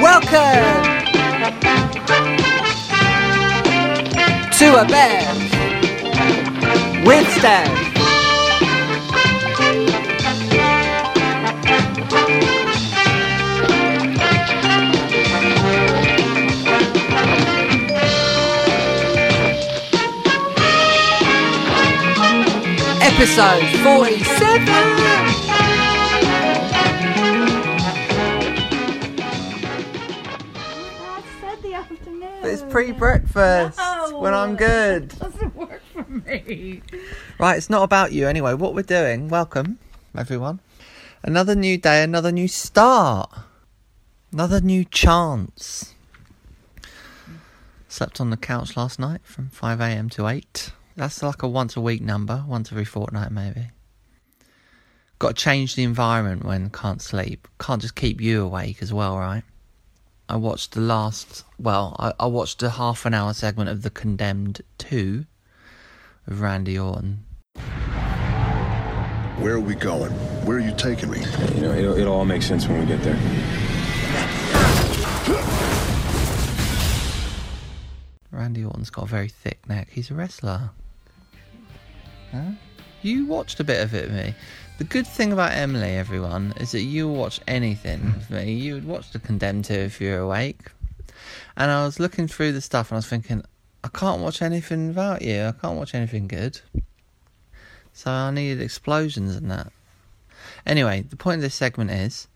Welcome to a Bev with Stev. Episode 47. It's pre-breakfast No. when I'm good. doesn't work for me. Right, it's not about you anyway. What we're doing, welcome everyone. Another new day, another new start. Another new chance. Slept on the couch last night from 5am to 8. That's like a once a week number, once every fortnight maybe. Got to change the environment when can't sleep. Can't just keep you awake as well, right? I watched the last, well, I, I watched a half an hour segment of The Condemned 2 of Randy Orton. Where are we going? Where are you taking me? You know, it'll, it'll all make sense when we get there. Randy Orton's got a very thick neck. He's a wrestler. Huh? You watched a bit of it me. The good thing about Emily, everyone, is that you watch anything with me. You would watch The Condemned 2 if you're awake. And I was looking through the stuff and I was thinking, I can't watch anything without you. I can't watch anything good. So I needed explosions and that. Anyway, the point of this segment is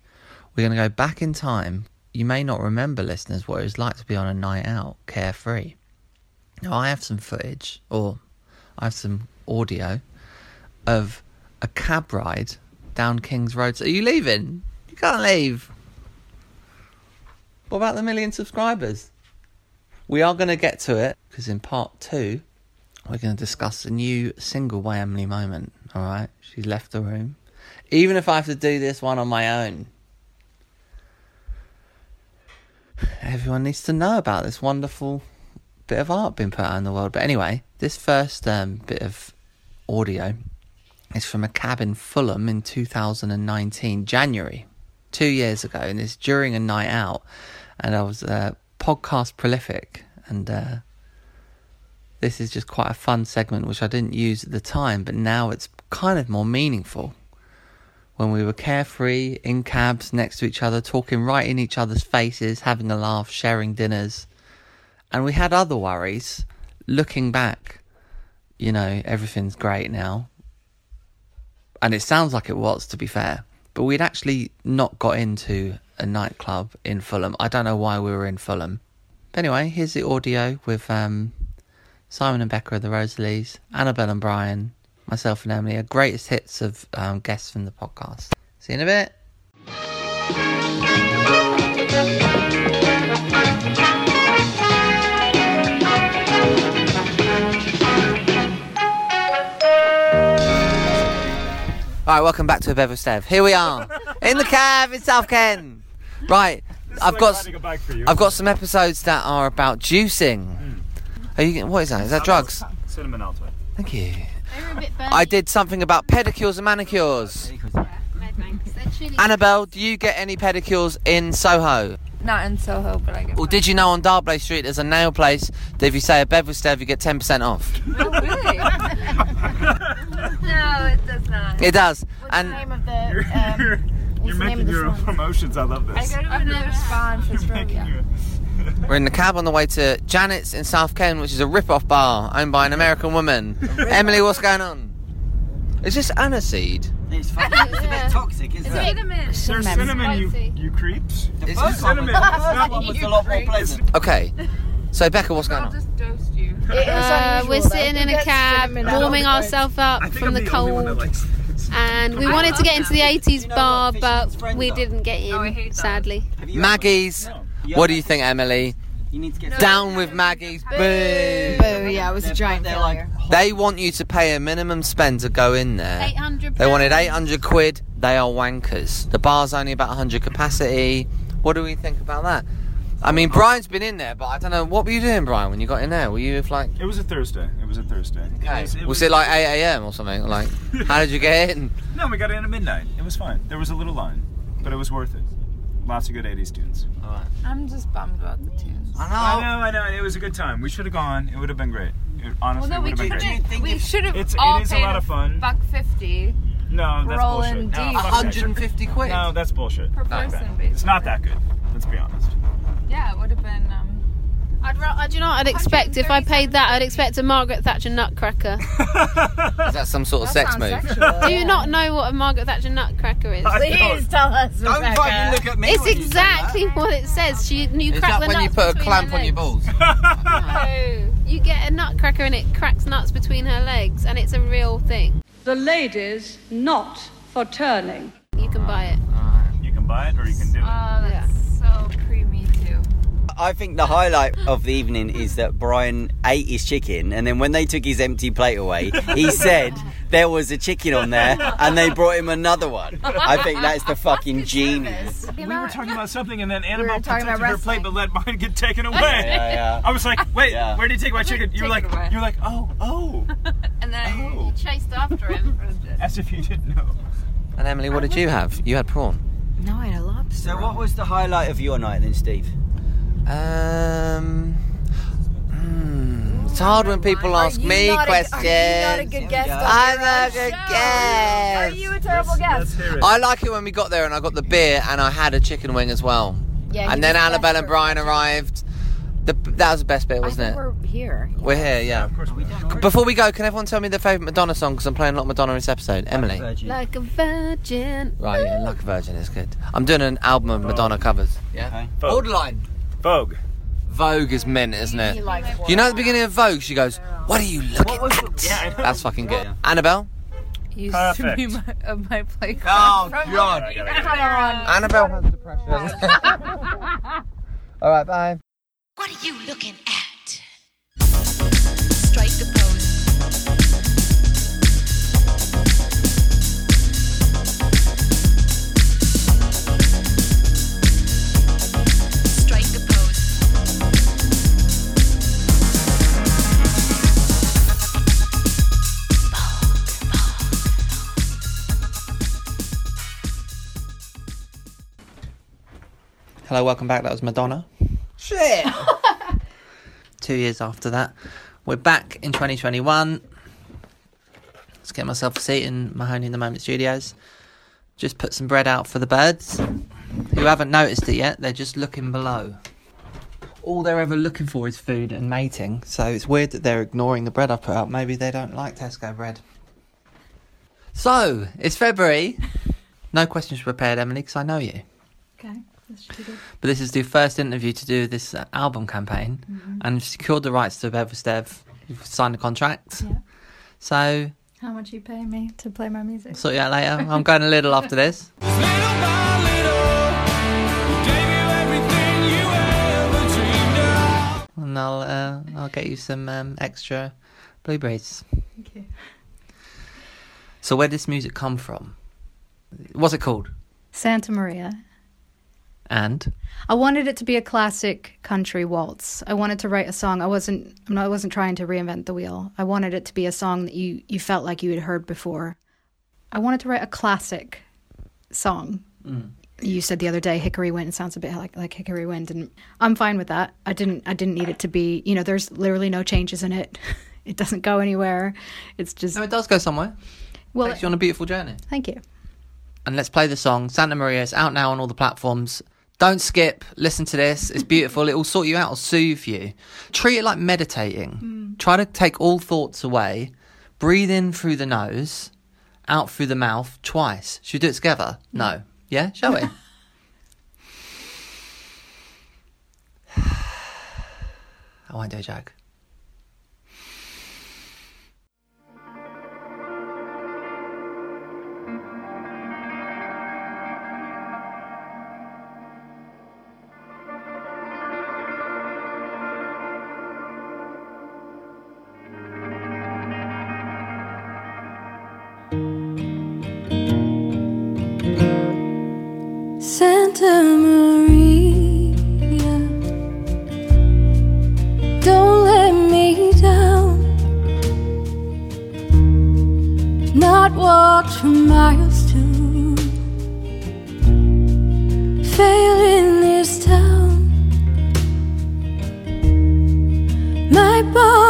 we're going to go back in time. You may not remember, listeners, what it was like to be on a night out, carefree. Now, I have some footage, or I have some audio of a cab ride down King's Road. So are you leaving? You can't leave. What about the million subscribers? We are going to get to it because in part two, we're going to discuss a new single by Emily Moment. All right, she's left the room. Even if I have to do this one on my own, everyone needs to know about this wonderful bit of art being put out in the world. But anyway, this first um, bit of audio is from a cab in Fulham in 2019, January, two years ago, and it's during a night out. And I was uh, podcast prolific, and uh, this is just quite a fun segment which I didn't use at the time, but now it's kind of more meaningful. When we were carefree in cabs next to each other, talking right in each other's faces, having a laugh, sharing dinners, and we had other worries. Looking back, you know, everything's great now. And it sounds like it was, to be fair. But we'd actually not got into a nightclub in Fulham. I don't know why we were in Fulham. But anyway, here's the audio with um, Simon and Becca of the Rosalies, Annabelle and Brian, myself and Emily, our greatest hits of um, guests from the podcast. See you in a bit. All right, welcome back to a Bev with Stev. Here we are in the cab in South Ken. Right, I've got I've got some episodes that are about juicing. Are you? What is that? Is that drugs? Cinnamon Alto. Thank you. I did something about pedicures and manicures. Annabelle, do you get any pedicures in Soho? Not in Soho, but I get. Or did you know on D'Arblay Street there's a nail place that if you say a Bev with Stev you get 10% off? Oh, really? no, it does not. It does. What's And the name of the? Um, You're the making your own promotions. I love I this. go to another spa in Fitzrovia. we're in the cab on the way to Janet's in South Ken, which is a rip-off bar owned by an American woman. Emily, what's going on? Is this aniseed? It's fucking it's a bit toxic, isn't it? Cinnamon. There's Cinnamon. cinnamon, you, Spicy. you creeps. The It's first one, cinnamon. was, the first one was a lot more pleasant. Okay. So Becca, what's going I'll on? just dosed you. Uh, we're sitting in a cab, warming ourselves up I think from I'm the the only one that cold, likes this. and we wanted to get into the 80s You know bar, what but friends we are? didn't get Oh, I hate in, that. sadly. Have you Maggie's. No. ever- What do you think, Emily? You need to get Down with Maggie's. Boo. Boo, yeah, it was a They're- giant they're failure. like They want you to pay a minimum spend to go in there. 800 They wanted 800 quid. They are wankers. The bar's only about 100 capacity. What do we think about that? I mean, Brian's been in there, but I don't know. What were you doing, Brian, when you got in there? Were you like. It was a Thursday. It was a Thursday. Okay. was, Was it like 8 a.m. or something? Like, how did you get in? No, we got in at midnight. It was fine. There was a little line. but it was worth it. Lots of good 80s tunes. I'm just bummed about the tunes. I I know. know, I know. It was a good time. We should have gone. It would have been great. It, honestly, Well, no, we would have been great. think We should have It's- it all is a lot of fun. buck fifty No, that's rolling bullshit. deep. No, fuck that shit. 150 quid. No, that's bullshit. per person, that. basically. It's not that good. Let's be honest. Yeah, it would have been. Um, I'd, ra- uh, do you know what I'd expect? If I paid that, I'd expect a Margaret Thatcher nutcracker. Is that some sort of sex move? Do you not know what a Margaret Thatcher nutcracker is? Please tell us. Don't fucking look at me. It's when you say exactly what it says. She, you Is crack that the when you put a between clamp her on your legs. balls? No. You get a nutcracker and it cracks nuts between her legs, and it's a real thing. The ladies not for turning. You can buy it. You can buy it or you can do it. Oh, that's so pre me too. I think the highlight of the evening is that Brian ate his chicken, and then when they took his empty plate away, he said there was a chicken on there, and they brought him another one. I think that's the fucking genius. we were talking about something and then Annabelle talking protected her plate but let mine get taken away. Yeah, yeah. I was like, wait, Yeah. where did you take my chicken? You were like, you were like, oh, oh, And then Oh. you chased after him. as if you didn't know. And Emily, what did you have? You had prawn. no, I had a lobster. So, what was the highlight of your night then, Steve? Um. hmm, it's hard when people ask me questions. good guest? I'm a good guest. Are you a terrible guest? Let's. I like it when we got there and I got the beer and I had a chicken wing as well. Yeah, and then Annabelle and. Brian arrived. The, that was the best bit, wasn't think it? we're here. We're here, yeah. Of course we do. Before we go, can everyone tell me their favourite Madonna song? Because I'm playing a lot of Madonna in this episode. Emily. Virgin. Like a virgin. Right, yeah, Like a Virgin is good. I'm doing an album of Madonna covers. Yeah. Okay. Borderline. Vogue. Vogue is mint, isn't it? likes You know at the beginning of Vogue, she goes, What are you looking What was at? the- Yeah, I know. That's fucking good. Annabelle? Used Perfect. to be my, of my play Oh. God. I gotta get it. Annabelle has depression. Alright, bye. What are you looking at? Strike the Hello, welcome back. That was Madonna. Shit. Two years after that. We're back in 2021. Let's get myself a seat in Mahoney in the Moment Studios. Just put some bread out for the birds who haven't noticed it yet. They're just looking below. All they're ever looking for is food and mating, so it's weird that they're ignoring the bread I put out. Maybe they don't like Tesco bread. So, it's February. No questions prepared, Emily, because I know you. Okay, this should be good. But this is the first interview to do this uh, album campaign, and you've secured the rights to Bev with Stev. You've signed a contract. Yeah. So, How much are you pay me to play my music? sort you out later. I'm going a little after this. And I'll, uh, I'll get you some um, extra blueberries. Thank you. So, where did this music come from? What's it called? Santa Maria. And I wanted it to be a classic country waltz. I wanted to write a song. I wasn't I'm not- I wasn't trying to reinvent the wheel. I wanted it to be a song that you you felt like you had heard before. I wanted to write a classic song. Mm. You said the other day Hickory Wind sounds a bit like like Hickory Wind and I'm fine with that. I didn't I didn't need it to be, you know, there's literally no changes in it. It doesn't go anywhere. It's just no, it does go somewhere. well Takes you on a beautiful journey. thank you. and let's play the song Santa Maria. It's out now on all the platforms. Don't skip. Listen to this. It's beautiful. It will sort you out. It'll soothe you. Treat it like meditating. Hmm. Try to take all thoughts away. Breathe in through the nose, out through the mouth twice. Should we do it together? Hmm. No. Yeah? Shall we? Oh, I won't do a joke. goodbye.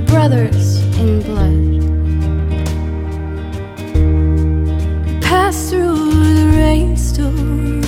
Now brothers in blood. Pass through the rainstorms,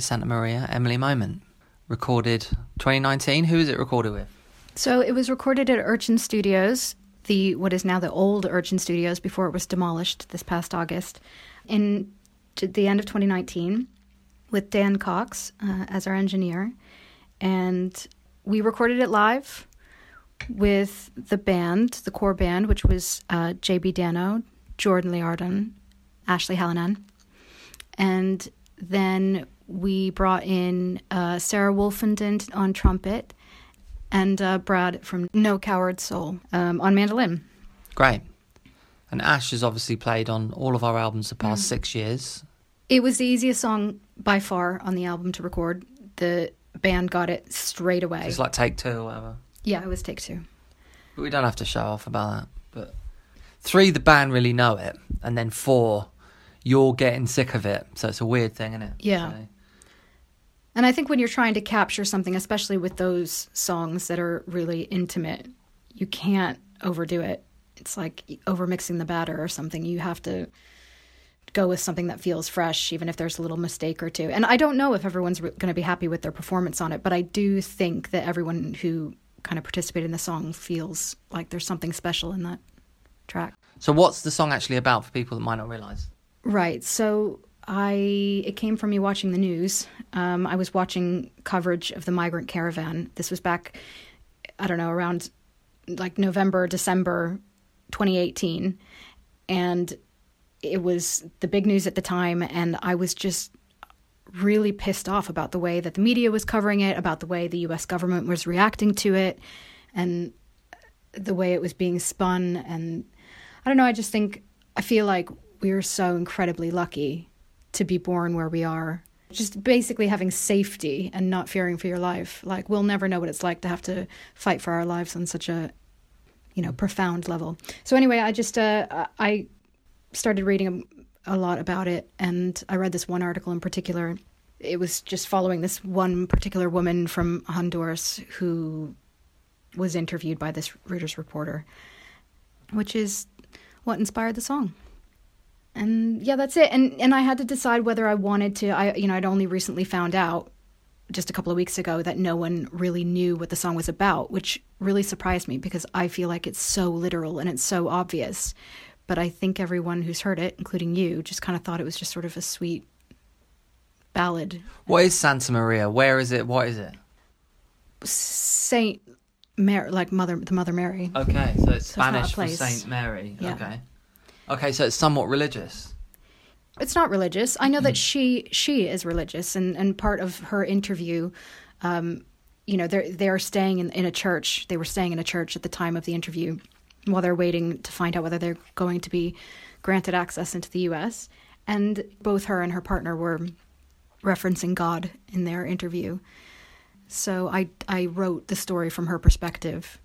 Santa Maria, Emily Moment. Recorded 2019. Who is it recorded with? So it was recorded at Urchin Studios, the what is now the old Urchin Studios before it was demolished this past August, in the end of 2019, with Dan Cox uh, as our engineer, and we recorded it live with the band, the core band, which was uh, JB Dano, Jordan Liardon, Ashley Hallinan, and then we brought in uh, Sarah Wolfenden on trumpet and uh, Brad from No Coward Soul um, on mandolin. Great. And Ash has obviously played on all of our albums the past six years. It was the easiest song by far on the album to record. The band got it straight away. It's like take two or whatever. yeah, it was take two. But we don't have to show off about that. But three, the band really know it. And then four, you're getting sick of it. So it's a weird thing, isn't it? Yeah. So- And I think when you're trying to capture something, especially with those songs that are really intimate, you can't overdo it. It's like overmixing the batter or something. You have to go with something that feels fresh, even if there's a little mistake or two. And I don't know if everyone's re- going to be happy with their performance on it, but I do think that everyone who kind of participated in the song feels like there's something special in that track. So what's the song actually about for people that might not realise? Right. So I it came from me watching the news. Um, I was watching coverage of the migrant caravan. This was back, I don't know, around like November, December, 2018, and it was the big news at the time. And I was just really pissed off about the way that the media was covering it, about the way the US government was reacting to it, and the way it was being spun. And I don't know, I just think, I feel like we're so incredibly lucky to be born where we are. Just basically having safety and not fearing for your life. Like, we'll never know what it's like to have to fight for our lives on such a, you know, profound level. So, anyway, I just, uh, I started reading a, a lot about it, and I read this one article in particular. It was just following this one particular woman from Honduras who was interviewed by this Reuters reporter, which is what inspired the song. And yeah, that's it. And and I had to decide whether I wanted to. I you know I'd only recently found out just a couple of weeks ago that no one really knew what the song was about, which really surprised me because I feel like it's so literal and it's so obvious. But I think everyone who's heard it, including you, just kind of thought it was just sort of a sweet ballad. What is Santa Maria? Where is it? What is it? Saint Mary, like Mother, the Mother Mary. Okay, so it's So it's Spanish for place. Saint Mary. Yeah. Okay. Okay, so it's somewhat religious. it's not religious. I know that she she is religious, and and part of her interview, um, you know, they're they are staying in in a church. They were staying in a church at the time of the interview, while they're waiting to find out whether they're going to be granted access into the U.S. And both her and her partner were referencing God in their interview. So I I wrote the story from her perspective.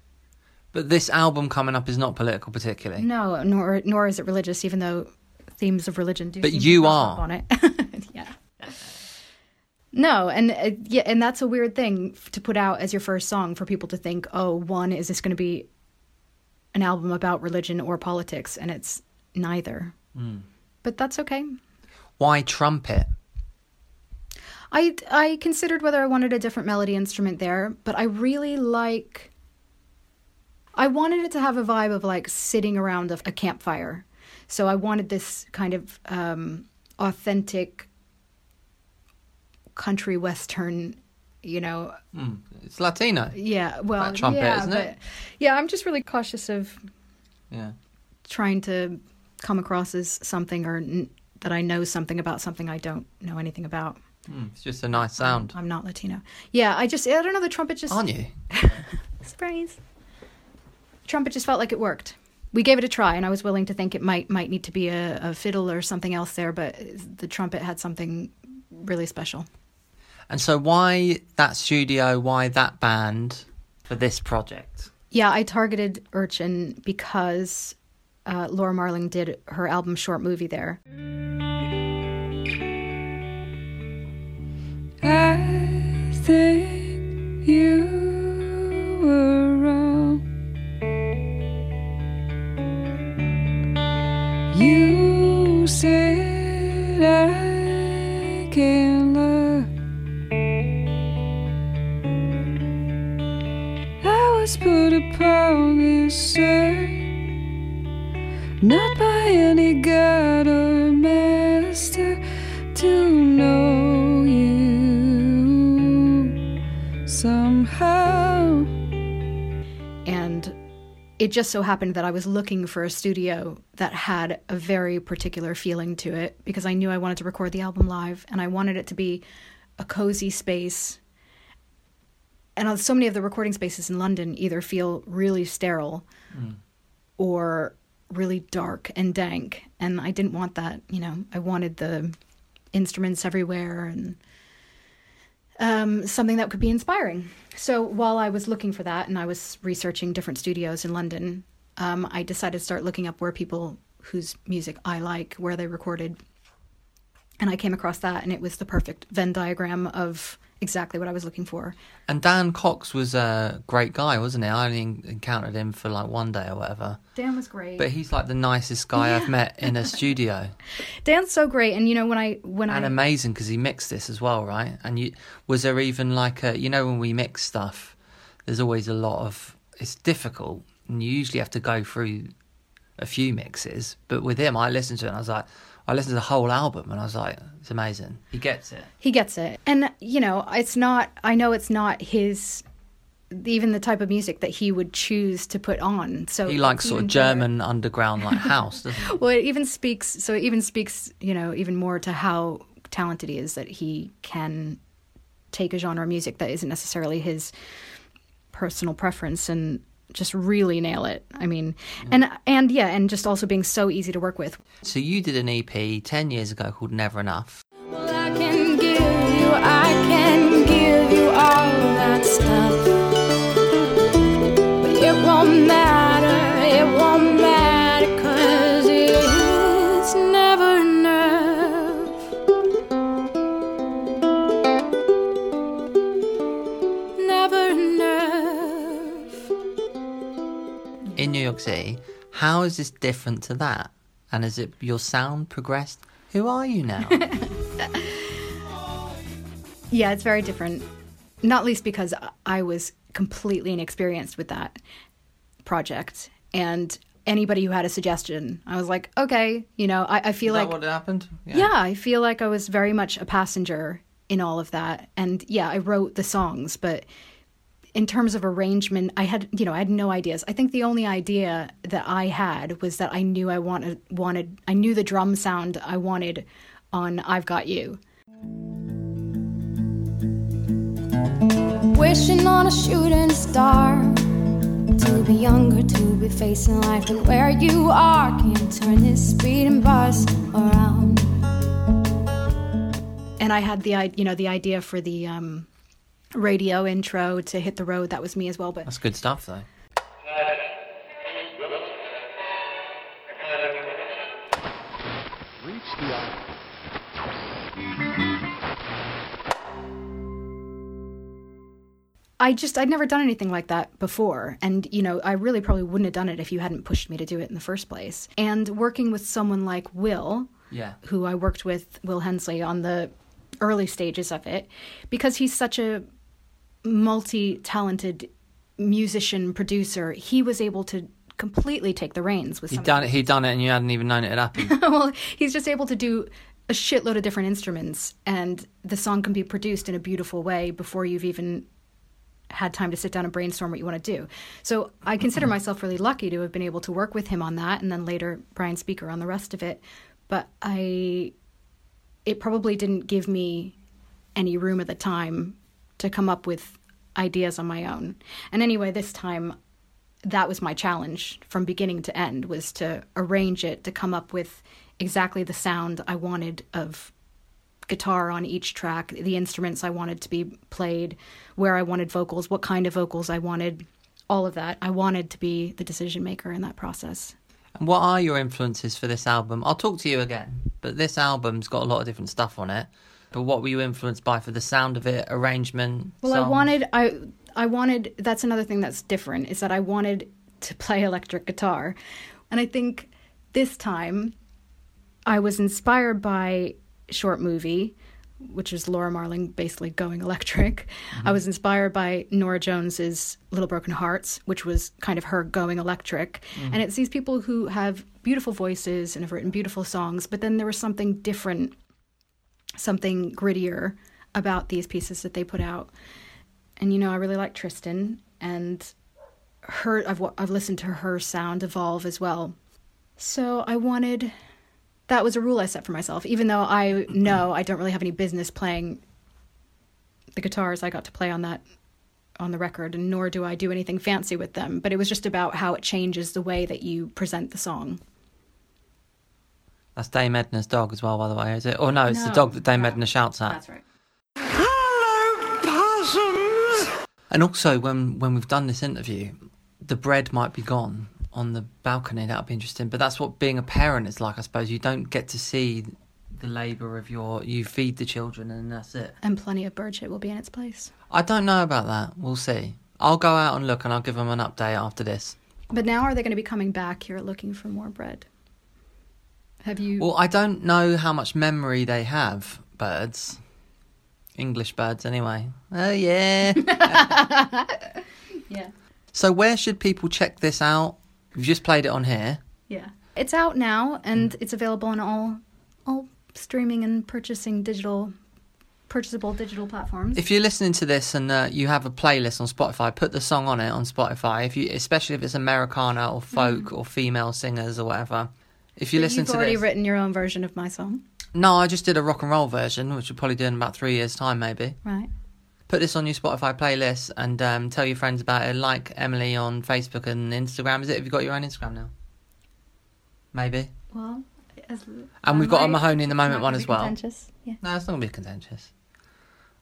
But this album coming up is not political, particularly. No, nor nor is it religious, even though themes of religion do. But you up are. on it. yeah. No, and uh, yeah, and that's a weird thing to put out as your first song for people to think, oh, one is this going to be an album about religion or politics, and it's neither. Hmm. But that's okay. Why trumpet? I I considered whether I wanted a different melody instrument there, but I really like. I wanted it to have a vibe of like sitting around a, a campfire, so I wanted this kind of um, authentic country western, you know. Hmm, It's Latino. Yeah, well, That trumpet, yeah, isn't but it? yeah, I'm just really cautious of Yeah. trying to come across as something or n- that I know something about something I don't know anything about. Hmm, It's just a nice sound. I'm not Latino. Yeah, I just I don't know the trumpet just Aren't you? surprise. Trumpet just felt like it worked. We gave it a try, and I was willing to think it might might need to be a, a fiddle or something else there, but the trumpet had something really special. And so, why that studio? Why that band for this project? Yeah, I targeted Urchin because uh, Laura Marling did her album short movie there. I think you this not by any god or master, to know you somehow. And it just so happened that I was looking for a studio that had a very particular feeling to it because I knew I wanted to record the album live and I wanted it to be a cozy space. And so many of the recording spaces in London either feel really sterile or really dark and dank. And I didn't want that, you know, I wanted the instruments everywhere and um, something that could be inspiring. So while I was looking for that and I was researching different studios in London, um, I decided to start looking up where people whose music I like, where they recorded. And I came across that, and it was the perfect Venn diagram of exactly what I was looking for. And Dan Cox was a great guy, wasn't he? I only encountered him for like one day or whatever. Dan was great. But he's like the nicest guy I've met in a studio, Dan's so great, and you know when I when and I and amazing because he mixed this as well, right? And you was there even like a you know when we mix stuff, there's always a lot of it's difficult, and you usually have to go through a few mixes. But with him, I listened to it, and I was like, I listened to the whole album, and I was like, it's amazing. He gets it. he gets it, and you know it's not. I know it's not his. Even the type of music that he would choose to put on. So He likes sort of even better. German underground like house, doesn't he? Well, it even speaks. So it even speaks, you know, even more to how talented he is that he can take a genre of music that isn't necessarily his personal preference and just really nail it. I mean, and and yeah, and just also being so easy to work with. So you did an EP 10 years ago called Never Enough. Well, I can give you, I can give you all that stuff. But it won't matter, York City. How is this different to that? And has it your sound progressed? Who are you now? Yeah, it's very different. Not least because I was completely inexperienced with that project. And anybody who had a suggestion, I was like, okay, you know, I, I feel Is like. that what happened? yeah. I feel like I was very much a passenger in all of that. And yeah, I wrote the songs, but in terms of arrangement, I had, you know, I had no ideas. I think the only idea that I had was that I knew I wanted, wanted, I knew the drum sound I wanted on I've Got You. Wishing on a shooting star to be younger, to be facing life, and where you are can't turn this speeding bus around. and I had the you know the idea for the um, radio intro to hit the road. That was me as well. But That's good stuff, though. I just I'd never done anything like that before, and you know I really probably wouldn't have done it if you hadn't pushed me to do it in the first place. And working with someone like Will, Yeah. who I worked with, Will Hensley, on the early stages of it, because he's such a multi-talented musician producer, he was able to completely take the reins with He'd some done it. He'd done it, and you hadn't even known it had happened. well, he's just able to do a shitload of different instruments, and the song can be produced in a beautiful way before you've even had time to sit down and brainstorm what you want to do. So I consider myself really lucky to have been able to work with him on that, and then later Brian Speaker on the rest of it. But I, it probably didn't give me any room at the time to come up with ideas on my own. And anyway, this time that was my challenge from beginning to end was to arrange it to come up with exactly the sound I wanted of guitar on each track, the instruments I wanted to be played, where I wanted vocals, what kind of vocals I wanted, all of that. I wanted to be the decision maker in that process. and what are your influences for this album? I'll talk to you again, but this album's got a lot of different stuff on it. But what were you influenced by for the sound of it, arrangement? Well, I wanted I I wanted that's another thing that's different is that I wanted to play electric guitar. And I think this time I was inspired by short movie which is Laura Marling basically going electric. I mm-hmm. was inspired by Norah Jones's Little Broken Hearts, which was kind of her going electric. Mm-hmm. And it's these people who have beautiful voices and have written beautiful songs, but then there was something different, something grittier about these pieces that they put out. And you know, I really like Tristan and her I've I've listened to her sound evolve as well. So I wanted that was a rule I set for myself even though I know I don't really have any business playing the guitars I got to play on that on the record and nor do I do anything fancy with them, but it was just about how it changes the way that you present the song. That's Dame Edna's dog as well, by the way, is it? Or no, it's the dog that Dame no. Edna shouts at. That's right. Hello, possums! And also, when when we've done this interview, the bread might be gone on the balcony. That would be interesting. But that's what being a parent is like, I suppose. You don't get to see the labour of your. You feed the children, and that's it. And plenty of bird shit will be in its place. I don't know about that. We'll see. I'll go out and look, and I'll give them an update after this. But now are they going to be coming back here looking for more bread? Have you Well, I don't know how much memory they have, birds. English birds, anyway. Oh, yeah. Yeah. so, where should people check this out? You've just played it on here. Yeah. It's out now and it's available on all all streaming and purchasing digital purchasable digital platforms. If you're listening to this and uh, you have a playlist on Spotify, put the song on it on Spotify. If you, especially if it's Americana or folk or female singers or whatever. If you listen You've to already this, written your own version of my song. No, I just did a rock and roll version, which we'll probably do in about three years' time, maybe. Right. Put this on your Spotify playlist and um, tell your friends about it. Like Emily on Facebook and Instagram. Is it? Have you got your own Instagram now? Maybe. Well, as, And we've got a Mahoney in the moment one as well. contentious. Yeah. No, it's not going to be contentious.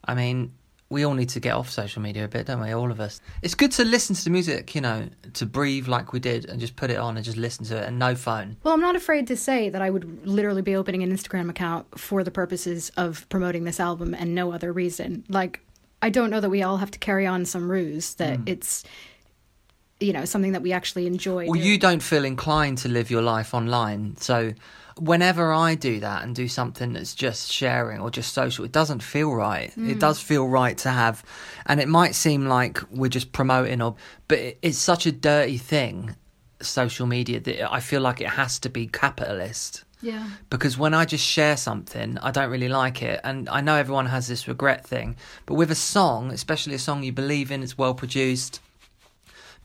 I mean, we all need to get off social media a bit, don't we? All of us. It's good to listen to the music, you know, to breathe like we did and just put it on and just listen to it and no phone. Well, I'm not afraid to say that I would literally be opening an Instagram account for the purposes of promoting this album and no other reason. Like, I don't know that we all have to carry on some ruse, that mm. it's, you know, something that we actually enjoy. Well, doing. you don't feel inclined to live your life online. So, whenever I do that and do something that's just sharing or just social, it doesn't feel right. It does mm. feel right to have, and it might seem like we're just promoting, or but it- it's such a dirty thing, social media that I feel like it has to be capitalist. Yeah. because when I just share something, I don't really like it. And I know everyone has this regret thing, but with a song, especially a song you believe in, it's well produced.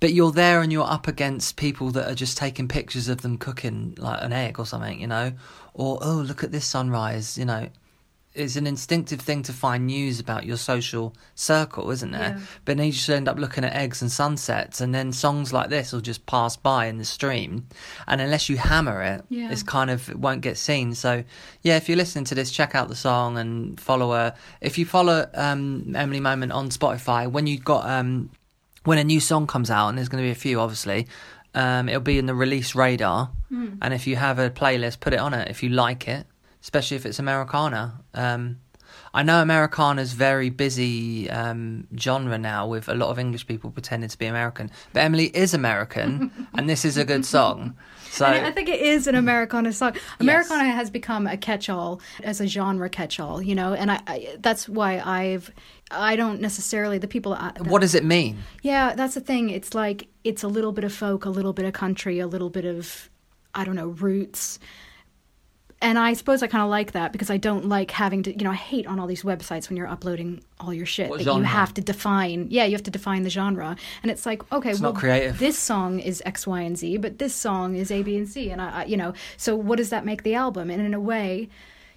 But you're there and you're up against people that are just taking pictures of them cooking like an egg or something, you know, or oh look at this sunrise, you know. It's an instinctive thing to find news about your social circle, isn't there? Yeah. But then you just end up looking at eggs and sunsets, and then songs like this will just pass by in the stream, and unless you hammer it, Yeah. it's kind of it won't get seen. So yeah, if you're listening to this, check out the song and follow her. If you follow um, Emily Moment on Spotify, when you got um, when a new song comes out, and there's going to be a few, obviously, um, it'll be in the release radar. And if you have a playlist, put it on it if you like it, especially if it's Americana. Um, I know Americana's very busy um, genre now with a lot of English people pretending to be American, but Emily is American, and this is a good song. So And I think it is an Americana song. Americana has become a catch-all as a genre catch-all, you know, and I, I that's why I've I don't necessarily the people. I, what does it mean? Yeah, that's the thing. It's like it's a little bit of folk, a little bit of country, a little bit of I don't know roots. And I suppose I kind of like that because I don't like having to, you know, I hate on all these websites when you're uploading all your shit What that genre? you have to define. Yeah, you have to define the genre, and it's like, okay, It's well, this song is X, Y, and Z, but this song is A, B, and C, and I, I, you know, so what does that make the album? And in a way,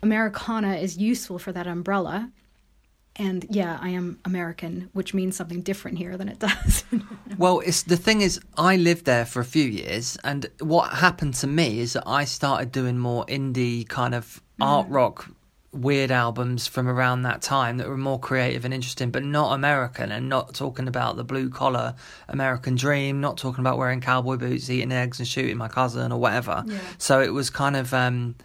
Americana is useful for that umbrella. And yeah, I am American, which means something different here than it does. Well, it's the thing is, I lived there for a few years, and what happened to me is that I started doing more indie kind of art rock, weird albums from around that time that were more creative and interesting, but not American, and not talking about the blue collar American dream, not talking about wearing cowboy boots, eating eggs, and shooting my cousin or whatever. So it was kind of. Um,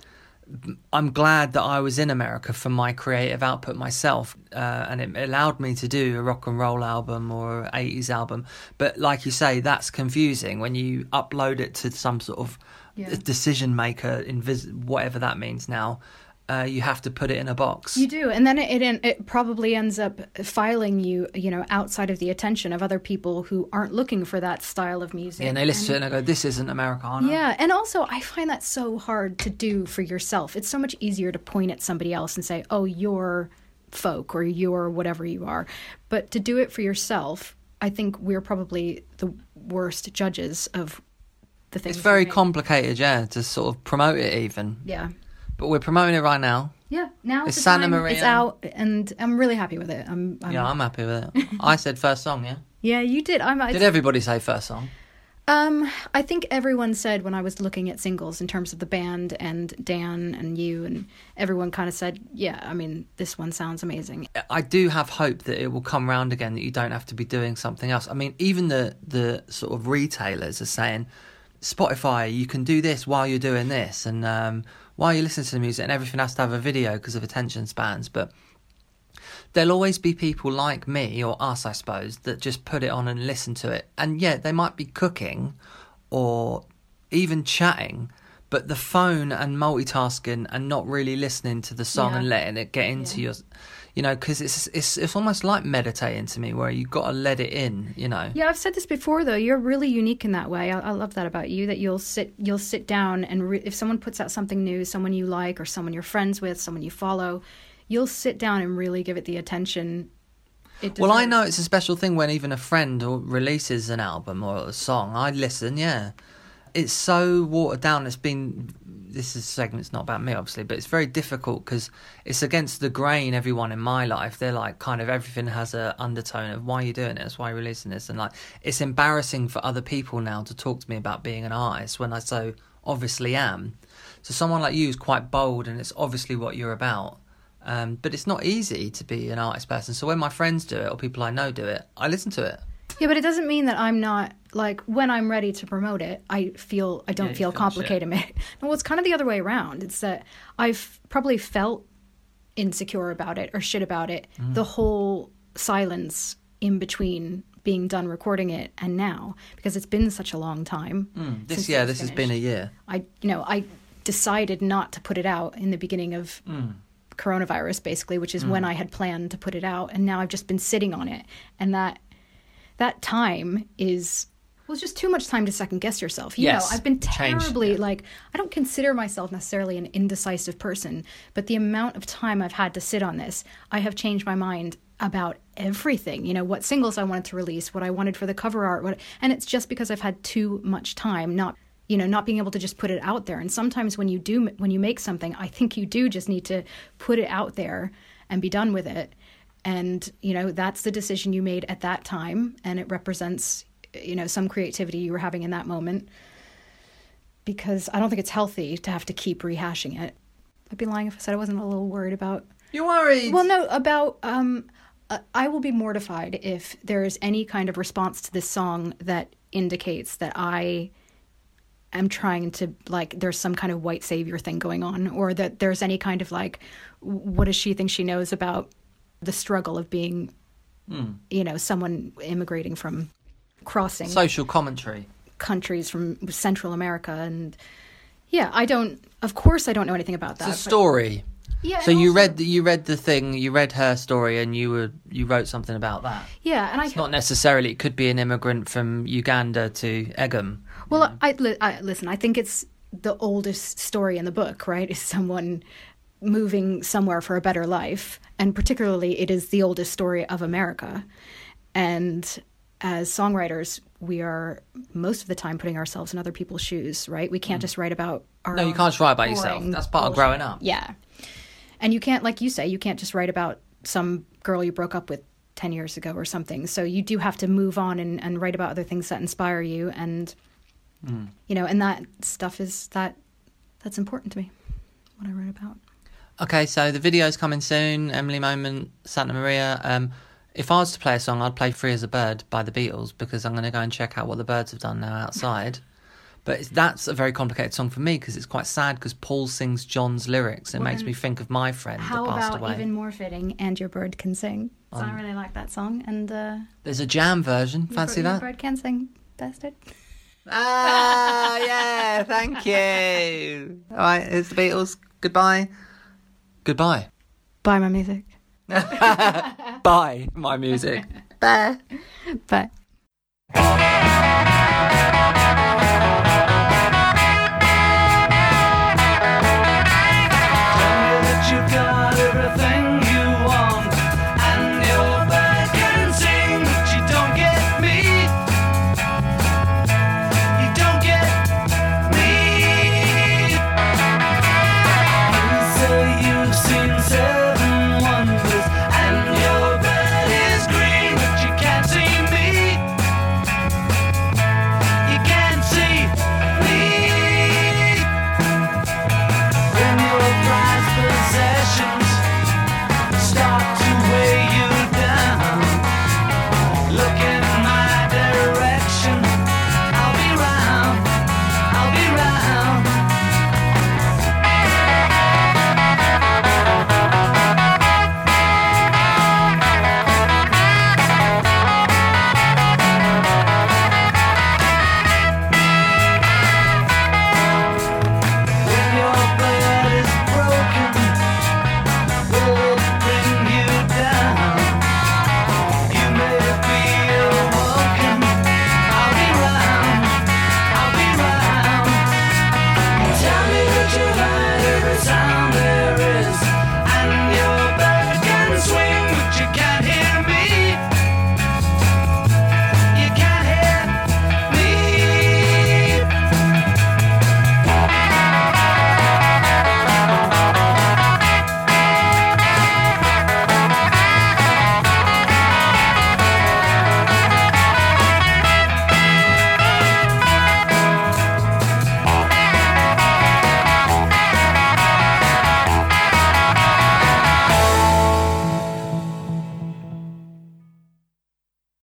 I'm glad that I was in America for my creative output myself, uh, and it allowed me to do a rock and roll album or an 80s album. But like you say, that's confusing when you upload it to some sort of Yeah. decision maker, invis- whatever that means now. Uh, you have to put it in a box. You do, and then it, it it probably ends up filing you, you know, outside of the attention of other people who aren't looking for that style of music. yeah, and they listen to it and they go, "This isn't Americana." Yeah, and also I find that so hard to do for yourself. It's so much easier to point at somebody else and say, "Oh, you're folk or you're whatever you are," but to do it for yourself, I think we're probably the worst judges of the things. it's very complicated, yeah, to sort of promote it even. Yeah. But we're promoting it right now. Yeah, now It's Santa time, Maria. It's out, and I'm really happy with it. I'm, I'm Yeah, I'm happy with it. I said first song, yeah. yeah, you did. I'm. Did everybody say first song? Um, I think everyone said when I was looking at singles in terms of the band and Dan and you and everyone kind of said, yeah, I mean, this one sounds amazing. I do have hope that it will come round again. That you don't have to be doing something else. I mean, even the the sort of retailers are saying, Spotify, you can do this while you're doing this, and um, while you're listening to the music, and everything has to have a video because of attention spans. But there'll always be people like me or us, I suppose, that just put it on and listen to it. And yeah, they might be cooking or even chatting, but the phone and multitasking and not really listening to the song Yeah. and letting it get into your, you know, because it's it's it's almost like meditating to me, where you got to let it in, you know. Yeah, I've said this before though. You're really unique in that way. I, I love that about you. That you'll sit, you'll sit down and re- if someone puts out something new, someone you like or someone you're friends with, someone you follow, you'll sit down and really give it the attention. Well, I know it's a special thing when even a friend releases an album or a song. I listen, yeah. It's so watered down. It's been this is segment's not about me obviously, but it's very difficult because it's against the grain. Everyone in my life, they're like kind of everything has a undertone of why are you doing this, why are you releasing this, and like it's embarrassing for other people now to talk to me about being an artist when I so obviously am. So someone like you is quite bold, and it's obviously what you're about. Um, but it's not easy to be an artist person. So when my friends do it or people I know do it, I listen to it. Yeah, but it doesn't mean that I'm not like when I'm ready to promote it. I feel I don't you feel complicated. no, well, it's kind of the other way around. It's that I've probably felt insecure about it or shit about it Mm. the whole silence in between being done recording it and now because it's been such a long time. Mm, This year, this has been a year. I you know I decided not to put it out in the beginning of coronavirus basically which is when Mm. I had planned to put it out and now I've just been sitting on it and that that time is well it's just too much time to second guess yourself. You Yes, know I've been terribly like I don't consider myself necessarily an indecisive person but the amount of time I've had to sit on this I have changed my mind about everything. You know what singles I wanted to release what I wanted for the cover art what and it's just because I've had too much time not you know not being able to just put it out there. And sometimes when you do when you make something i think you do just need to put it out there and be done with it. And you know that's the decision you made at that time and it represents you know some creativity you were having in that moment. Because i don't think it's healthy to have to keep rehashing it. I'd be lying if i said i wasn't a little worried about You're worried. well, no, about um, uh, I will be mortified if there is any kind of response to this song that indicates that I am trying to like there's some kind of white savior thing going on, or that there's any kind of like, what does she think she knows about the struggle of being, you know, someone immigrating from crossing Social commentary. countries from Central America and. Yeah, I don't. Of course, I don't know anything about that. It's a story. Yeah, So you also- read the, you read the thing, you read her story, and you were you wrote something about that. Yeah, and I It's not necessarily. It could be an immigrant from Uganda to Egham. Well, I, li- I listen. I think it's the oldest story in the book. Right, is someone moving somewhere for a better life, and particularly, it is the oldest story of America. And as songwriters, we are most of the time putting ourselves in other people's shoes. Right, we can't just write about our. Mm. No, you can't just write about yourself. That's part of growing up. Yeah, and you can't, like you say, you can't just write about some girl you broke up with 10 years ago or something. So you do have to move on and, and write about other things that inspire you. And, Mm. you know, and that stuff is that that's important to me, what I write about. Okay, so the video's coming soon. Emily Moment, Santa Maria. Um, if I was to play a song, I'd play "Free as a Bird" by the Beatles because I'm going to go and check out what the birds have done now outside. But it's, that's a very complicated song for me because it's quite sad because Paul sings John's lyrics. It Well, makes me think of my friend How that passed about even more fitting, And Your Bird Can Sing? So I Um, really like that song. And uh, There's a jam version. Your Fancy Bir- Your that? Bird Can Sing, bastard. Ah, yeah. Thank you. All right, it's the Beatles. Goodbye. Goodbye. Bye, my music. Bye, my music. Bye. Bye.